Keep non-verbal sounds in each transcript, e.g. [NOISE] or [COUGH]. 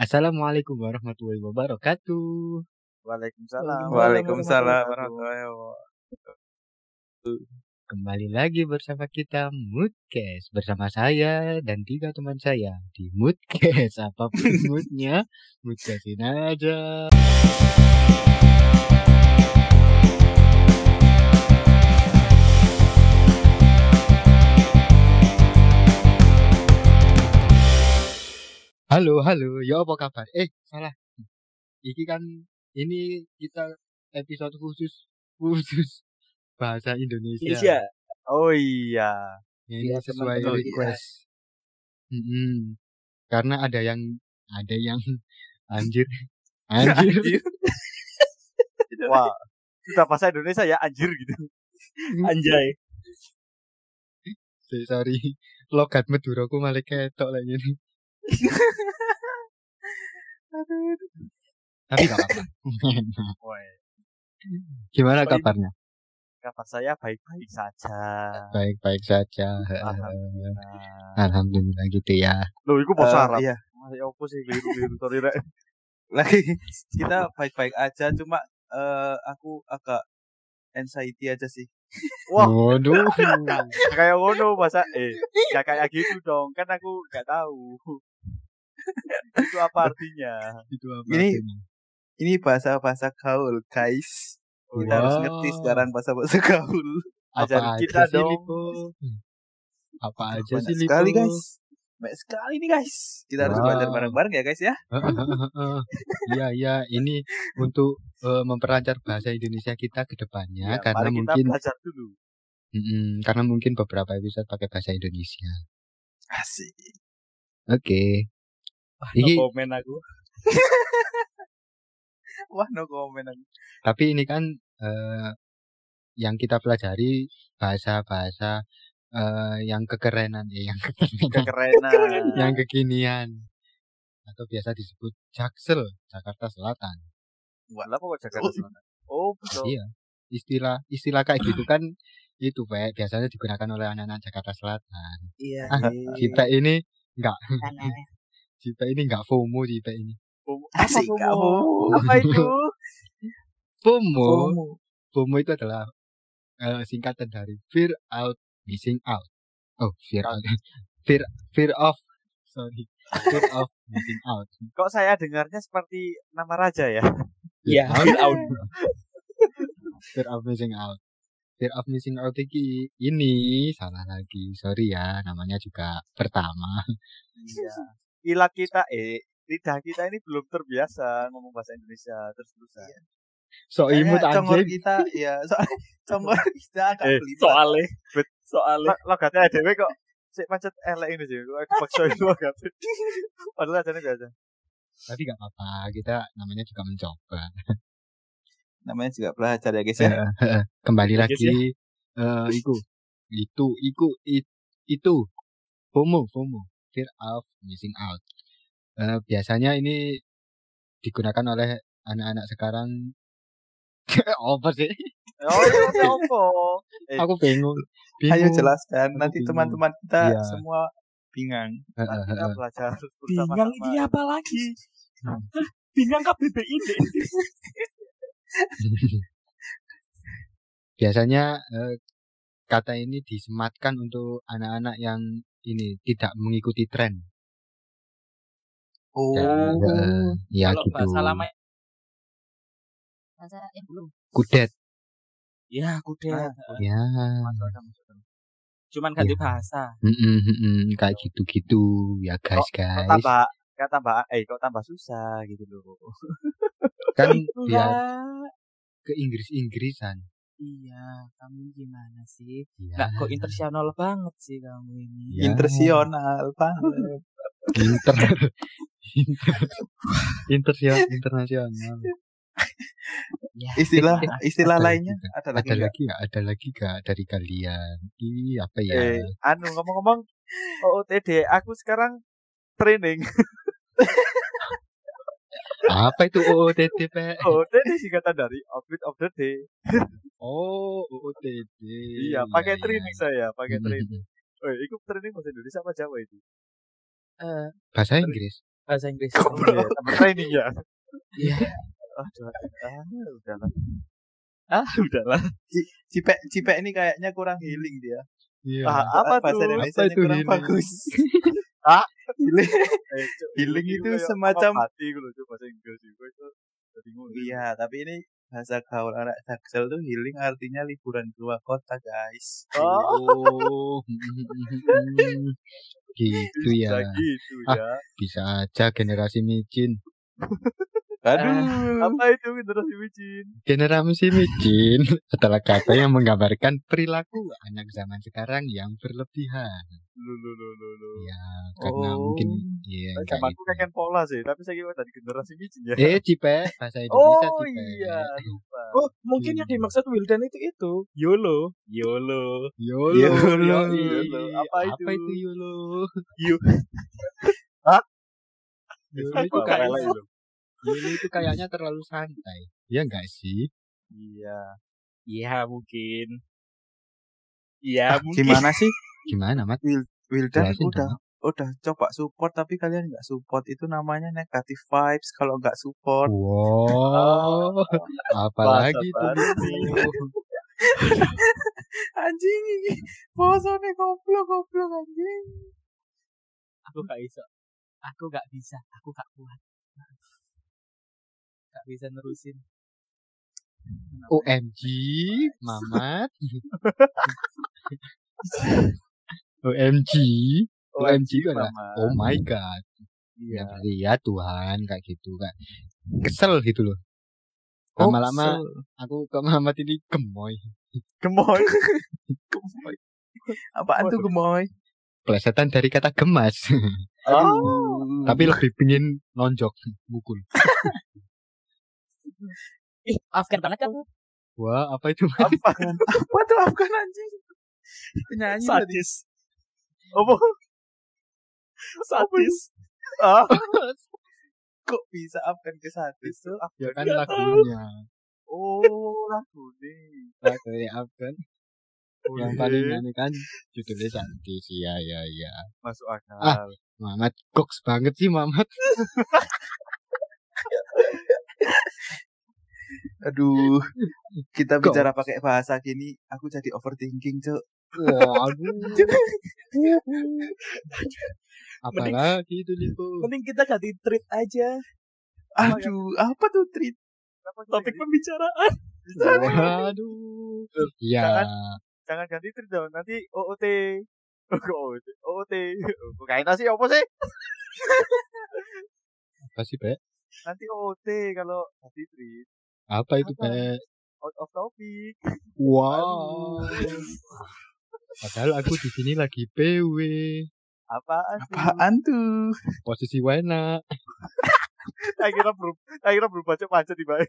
Assalamualaikum warahmatullahi wabarakatuh. Waalaikumsalam. Waalaikumsalam warahmatullahi wabarakatuh. Kembali lagi bersama kita Moodcast bersama saya dan tiga teman saya di Moodcast apa pun moodnya [LAUGHS] Moodcastin aja. Halo, halo, ya apa kabar? Eh, salah. Iki kan ini kita episode khusus khusus [LAUGHS] bahasa Indonesia. Indonesia. Oh iya. Ini Iya, sesuai request. Mm-mm. Karena ada yang ada yang [LAUGHS] [LAUGHS] anjir, anjir. Wah. Sudah bahasa Indonesia ya anjir gitu. Anjay. Sorry. Logat Maduraku malah ketok lagi ini. Tapi gak apa-apa. Gimana kabarnya? Kabar saya baik-baik saja. Baik-baik saja. Alhamdulillah. Alhamdulillah gitu ya. Loh, itu Eh, bahasa Arab. Iya. Masih apa sih keliru-keliru sorry Rek. [LAUGHS] Lagi kita baik-baik aja cuma eh, aku agak anxiety aja sih. [LAUGHS] Wah, Waduh. [LAUGHS] kayak ngono bahasa eh ya kayak gitu dong. Kan aku nggak tahu. Itu apa artinya? Itu apa Ini- artinya? Ini bahasa-bahasa gaul, guys. Kita harus Wow. ngerti sekarang bahasa-bahasa gaul. apa ajarin aja kita sih, dong. Lipo? Apa aja Banyak sih Lipo? sekali, guys. Banyak sekali nih, guys. Kita harus Wow. belajar bareng-bareng ya, guys ya. [LAUGHS] Iya iya ini untuk eh, memperlancar bahasa Indonesia kita ke depannya Ya, karena mari kita mungkin belajar dulu. Mm-mm, karena mungkin beberapa episode pakai bahasa Indonesia. Asik. Oke. No Iki komen aku. [LAUGHS] Wah, no comment aku. tapi ini kan eh, yang kita pelajari bahasa-bahasa eh, yang kekerenan eh, yang kekerenan, Kekerenan. [LAUGHS] yang kekinian atau biasa disebut Jaksel Jakarta Selatan. Wah, kok Jakarta Selatan? Oh, betul. Iya. Istilah istilah kayak gitu kan itu Pak, biasanya digunakan oleh anak-anak Jakarta Selatan. Iya. Ah, iya. Cipta ini enggak. Cipta ini enggak FOMO Cipta ini. Asik apa kamu. FOMO? Apa itu? [LAUGHS] FOMO, FOMO. FOMO itu adalah eh, singkatan dari fear out missing out. Oh, fear out. [LAUGHS] fear fear of sorry. Fear of missing out. Kok saya dengarnya seperti nama raja ya? Iya, Fear fear out. Fear of missing out. Fear of missing out iki ini salah lagi. Sorry ya, namanya juga pertama. Iya. Gila kita eh lidah kita ini belum terbiasa ngomong bahasa Indonesia terus-terusan. So Kayaknya imut congor anjing. kita, ya, soalnya [LAUGHS] congor kita agak Eh, belibet. soalnya Bet- soalnya Lo- logatnya dewe kok sik pancet elek ini sih. Kok dipaksa itu logatnya. [LAUGHS] Padahal aja biasa. Tapi gak apa-apa, kita namanya juga mencoba. namanya juga belajar ya, guys ya. Kembali Oke, lagi eh iku itu iku it- itu FOMO FOMO fear of missing out. Eh, biasanya ini digunakan oleh anak-anak sekarang [LAUGHS] apa sih? Oh, iya [LAUGHS] apa? Eh, Aku bingung. [LAUGHS] Ayo bingung. jelaskan, Aku nanti bingung. teman-teman kita Iya. semua bingung. Nanti kita belajar Bingang bersama-sama. ini apa lagi? Hmm. Bingang KBBI deh. Biasanya eh, kata ini disematkan untuk anak-anak yang ini tidak mengikuti tren. Oh, Ya, eh, ya Kalau gitu. bahasa lama bahasa eh belum. Kudet. Ya, kudet. Ah, Ya. Cuman ganti Iya. bahasa. Mm-mm, mm-mm, kayak gitu-gitu ya guys Kok guys. tambah kok tambah eh kok tambah susah gitu loh. Kan [LAUGHS] biar Enggak. ke Inggris-Inggrisan. Iya, kamu gimana sih? Ya. Enggak kok internasional banget sih kamu ini. Ya. internasional banget. Inter. [LAUGHS] Inter. Internasional, internasional. Ya. Istilah istilah ada lainnya lagi ada Ada lagi nggak? lagi nggak? Ada lagi gak dari kalian? Ih, apa ya? Eh, anu ngomong-ngomong OOTD aku sekarang training. [LAUGHS] Apa itu OOTD, Pak? [LAUGHS] OOTD singkatan dari outfit of the day. Oh, OOTD. Iya, pakai iya. training saya, pakai [LAUGHS] training. Oh, itu training bahasa Indonesia apa Jawa itu? Eh, Bahasa Inggris. bahasa Inggris. Iya, tambah training ya. Iya. Aduh, ah, udahlah. Ah, udahlah. Cipek Cipek ini kayaknya kurang healing dia. Iya. Ah, apa Bahasa tuh? Indonesia Apa itu kurang healing? bagus. [LAUGHS] Ah? [LAUGHS] healing. Eh, Healing ini itu semacam- hati gitu, Cuk, bahasa Inggris juga itu. Iya, tapi ini bahasa gaul anak Jaksel tuh healing artinya liburan keluar kota, guys. Oh. [LAUGHS] gitu Bisa ya. gitu Ah. ya. Bisa aja generasi micin. [LAUGHS] Aduh. Apa itu generasi micin? Generasi micin adalah kata yang menggambarkan perilaku anak zaman sekarang yang berlebihan. Lu lu lu lu lu. Ya, karena Oh. mungkin ya Nah, kayak Zamanku gitu. kakek pola sih, tapi saya kira tadi generasi micin ya. Eh, cipe bahasa [LAUGHS] Indonesia Oh cipe. iya, lupa. Oh, mungkin yang dimaksud Wildan itu itu YOLO. YOLO. Yolo, Yolo, yolo. Apa itu? Apa itu Yolo? [LAUGHS] Yu. Hah? Yolo itu kayak? Yolo itu kayaknya terlalu santai. Ya enggak sih? Iya. Iya, mungkin. Iya, mungkin. Gimana sih? [LAUGHS] Gimana, Mat? Wildan Jelasin udah udah coba support tapi kalian nggak support itu namanya negatif vibes kalau nggak support Wow. [LAUGHS] Apalagi itu [LAUGHS] anjing ini bosone goblok goblok anjing Aku gak bisa. Aku gak bisa. Aku gak kuat. Gak bisa nerusin. OMG, Mamat. [LAUGHS] OMG. OMG itu adalah Mama. oh my god. Iya. Ya, ya Tuhan kayak gitu kan. Kesel gitu loh. Lama-lama Oh, aku ke Mamat ini gemoy. Gemoy. [LAUGHS] gemoy apaan tuh gemoy Plesetan dari kata gemas. [LAUGHS] Oh. [LAUGHS] Tapi lebih pingin nonjok, mukul. Ih, Afgan banget kamu. Wah, apa itu? Apa? apa tuh Afgan anjing penyanyi tadi Sadis. Apa? Sadis. Ah. kok bisa Afgan ke sadis tuh ya kan lagunya. Oh, lagu nih. Lagunya Afgan. Oh, Yang paling ini kan judulnya Santis. Ya, ya, ya. masuk akal. Ah. Mamat goks banget sih Mamat. [LAUGHS] aduh kita bicara pakai bahasa gini aku jadi overthinking cok Waduh. [LAUGHS] Apalagi itu Lipo. Mending kita ganti treat aja. aduh apa tuh treat Topik pembicaraan. Waduh. [LAUGHS] Ya, Jangan. Jangan ganti treat dong. Nanti OOT. Oh, [LAUGHS] kok OOT. OOT. Kok kayak nasi apa sih? apa sih, Pe? Nanti OOT kalau ganti treat. Apa itu, Apa? Pe? Out of topic. Wow. Padahal aku di sini lagi PW, Apaan apaan tuh posisi wena. [LAUGHS] Saya kira belum, saya kira belum baca baca di bawah.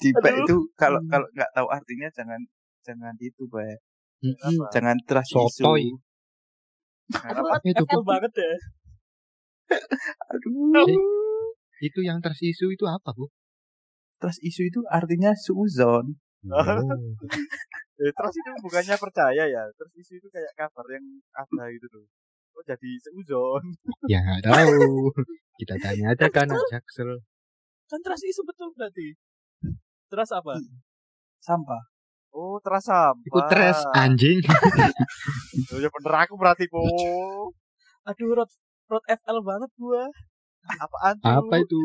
Tipe Aduh. itu kalau Hmm. kalau nggak tahu artinya jangan jangan itu baik Mm-mm. jangan trust isu Sotoy. Kenapa? Itu FL banget ya. [LAUGHS] aduh Itu yang tersisu itu apa, Bu? trust isu itu artinya suzon [LAUGHS] Eh, terus itu bukannya percaya ya. Terus isu itu kayak kabar yang ada gitu tuh. Oh jadi seuzon. [LAUGHS] Ya nggak tahu. Kita tanya aja kan Jaksel. Kan trust isu betul berarti. Trust apa? sampah Oh terasa. Itu tres anjing. [LAUGHS] Oh, ya bener aku berarti po. Aduh, road, road FL banget gua. Apaan tuh? Apa itu?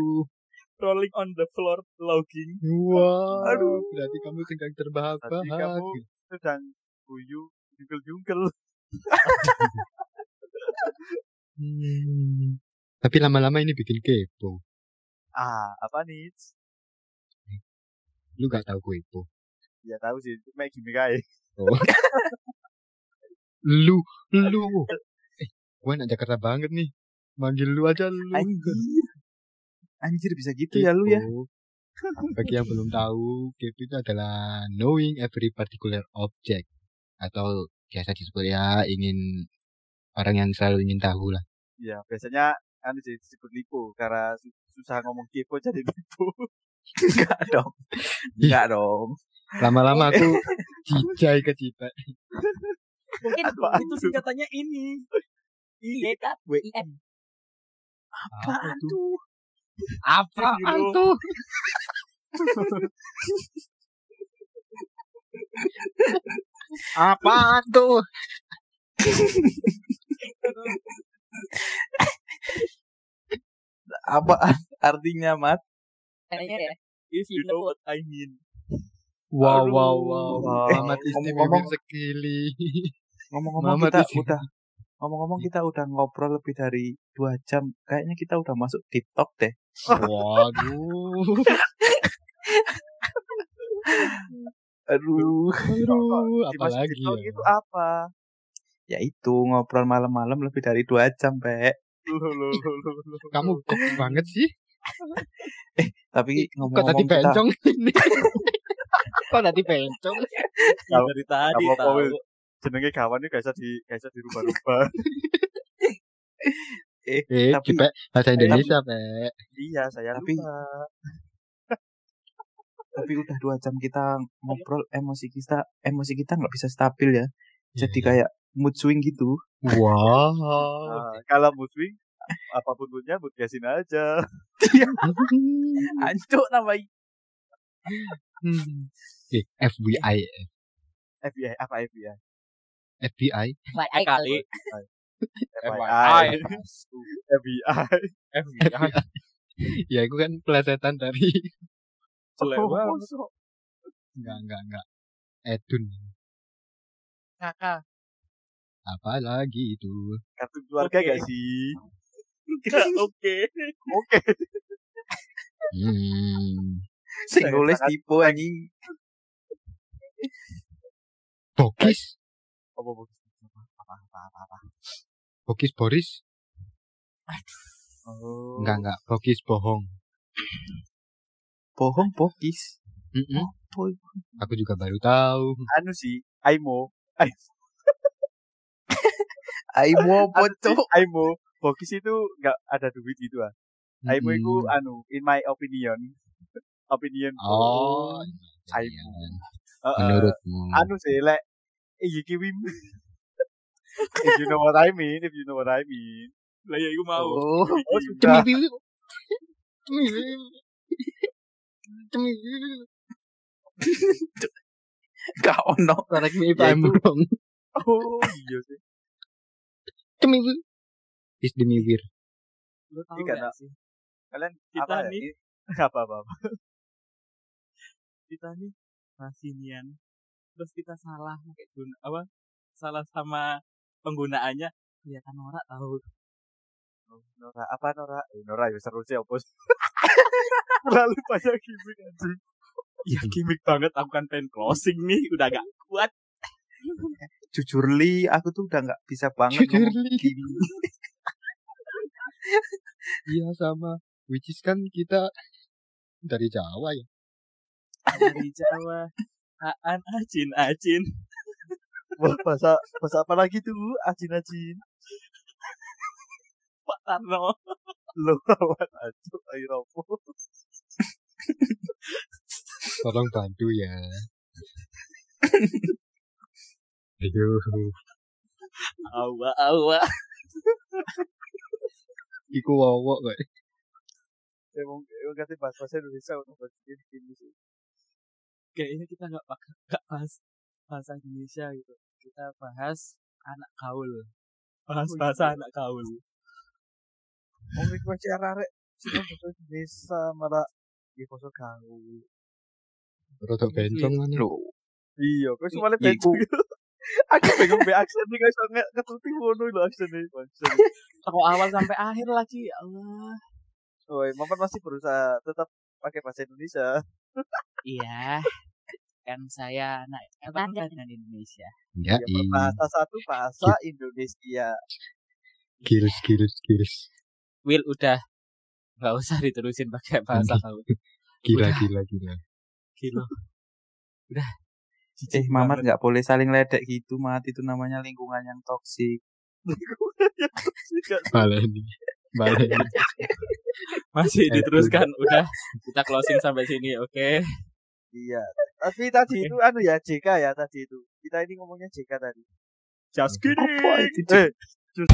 Rolling on the floor logging. Wah, Aduh. berarti kamu sedang Tadi terbahak-bahak. kamu sedang guyu jungkel-jungkel. Hmm. Tapi lama-lama ini bikin kepo. Ah, apa nih? Lu gak tahu kepo. Ya tahu sih, kayak gimmick aja. Oh. [LAUGHS] lu, lu. Eh, gue anak Jakarta banget nih. Manggil lu aja lu. anjir anjir bisa gitu ya lu ya Kepo. Bagi yang belum tahu, kepo itu adalah knowing every particular object atau biasa disebut ya ingin orang yang selalu ingin tahu lah. Ya, biasanya anu sih disebut lipo karena su- susah ngomong kepo jadi lipo. [LAUGHS] enggak dong enggak dong Lama-lama aku [LAUGHS] cijai ke Cipe. Mungkin itu singkatannya ini. I Apaan tuh? Apaan tuh? Apaan tuh? Apaan artinya, Mat? Kayaknya ya. If you know what I mean. Wow, Aduh. wow, wow. Wow. Mamat Ngomong-ngomong- istimewa sekali. Ngomong-ngomong kita udah ngomong-ngomong kita udah ngobrol lebih dari dua jam. Kayaknya kita udah masuk TikTok deh. Waduh. Aduh. Aduh, apa lagi TikTok ya? itu apa? Ya itu ngobrol malam-malam lebih dari dua jam, loh. Kamu kok banget sih? Tapi Kok tadi ngomong-ngomong bencong ini? [LAUGHS] Kok tadi bencong? Dari tadi tahu. Jenenge kawan ini gak bisa di gak bisa dirubah-rubah. [LAUGHS] eh Eh, tapi Pe, bahasa Indonesia, Pe. iya, saya Tapi- lupa. tapi udah dua jam kita ngobrol emosi kita emosi kita nggak bisa stabil ya. Jadi kayak mood swing gitu. Wow. Nah, kalau mood swing apa pun moodnya mood gasin aja. [LAUGHS] Ancuk namanya. Hmm. Eh, FBI, FBI apa FBI? FBI. Baik kali. FYI. FBI. FBI. [LAUGHS] Ya, itu kan pelesetan dari Jelek banget. mosok. enggak enggak enggak. Edun. Kakak. Apa lagi itu? Kartu keluarga Oke. gak sih? Oke. Oke. Hmm. Sing nulis tipe anjing. Bokis, Apa apa apa apa apa apa. Bokis Boris. Oh. Enggak enggak, Bokis bohong. Bohong bokis. Mm-mm. Boy. Aku juga baru tahu. Anu sih, Aimo. Ay, [LAUGHS] Aimo pocok. Aimo. Bokis itu nggak ada duit gitu ah. Aimo itu Mm-mm. anu, in my opinion. opinion. Oh, Aimo. iya. Heeh. menurutmu. anu sih lek iya kiwim. if you know what I mean, if you know what I mean. Lah ya iku mau. Oh, Oh, sudah. Cemiwiwi. Cemiwiwi. Cemiwiwi. gak ono. Ya, I'm itu- wrong. Oh, iya sih. Cemiwiwi. Is demiwir. Lu tahu Iya, gak sih? Kalian Kita apa ya? nih. Apa apa apa. Kita nih rasinian. Terus kita salah pakai guna apa? Salah sama penggunaannya. Kelihatan norak tahu. Oh, Nora apa Nora? Eh, Nora ya seru sih opos. [LAUGHS] Terlalu banyak gimmick anjing. Ya gimmick banget aku kan pengen closing nih udah gak kuat. [LAUGHS] Jujur li, aku tuh udah nggak bisa banget Jujur, Li. [LAUGHS] Iya sama. Which is kan kita dari Jawa ya. Dari Jawa. Aan acin acin. [LAUGHS] Wah, bahasa bahasa apa lagi tuh? Ajin-ajin. Pak Tarno. Lo awat aja air apa? Tolong bantu ya. Aduh, Awa awa. iku wowok kok. Emang emang kata bahasa bahasa Indonesia untuk bahasa ini sih. Kayaknya kita nggak pakai nggak bahas bahasa Indonesia gitu. Kita bahas anak gaul. Bahas Oh, bahasa iya. anak gaul. Mau mikir macam arek sih bahasa Indonesia malah di bahasa gaul. Rodok bencong mana? Loh, Iya, kok semuanya Ya, bencong gitu. [LAUGHS] Aku bingung be aksen nih guys, nggak ketuti ngono lho aksen nih. Bangsa. Toko awal sampai akhir lagi. Ya Allah. Oh, Maman masih berusaha tetap pakai bahasa Indonesia. Iya. Kan saya anak bangga dengan Indonesia. Ya, Ya, i. bahasa satu bahasa Indonesia. Skills, skills, skills. Will udah nggak usah diterusin pakai bahasa kau. Gila, gila, gila. Kilo. Udah. eh Jijik Mamat banget. nggak boleh saling ledek gitu, Mat. Itu namanya lingkungan yang toksik. [LAUGHS] Balik ini. Balik ini. [LAUGHS] Masih Eh, diteruskan. Udah. Kita closing sampai sini. Oke. Iya. Tapi tadi itu anu ya JK ya tadi itu. Kita ini ngomongnya JK tadi. Just kidding. Apa itu? Eh, just...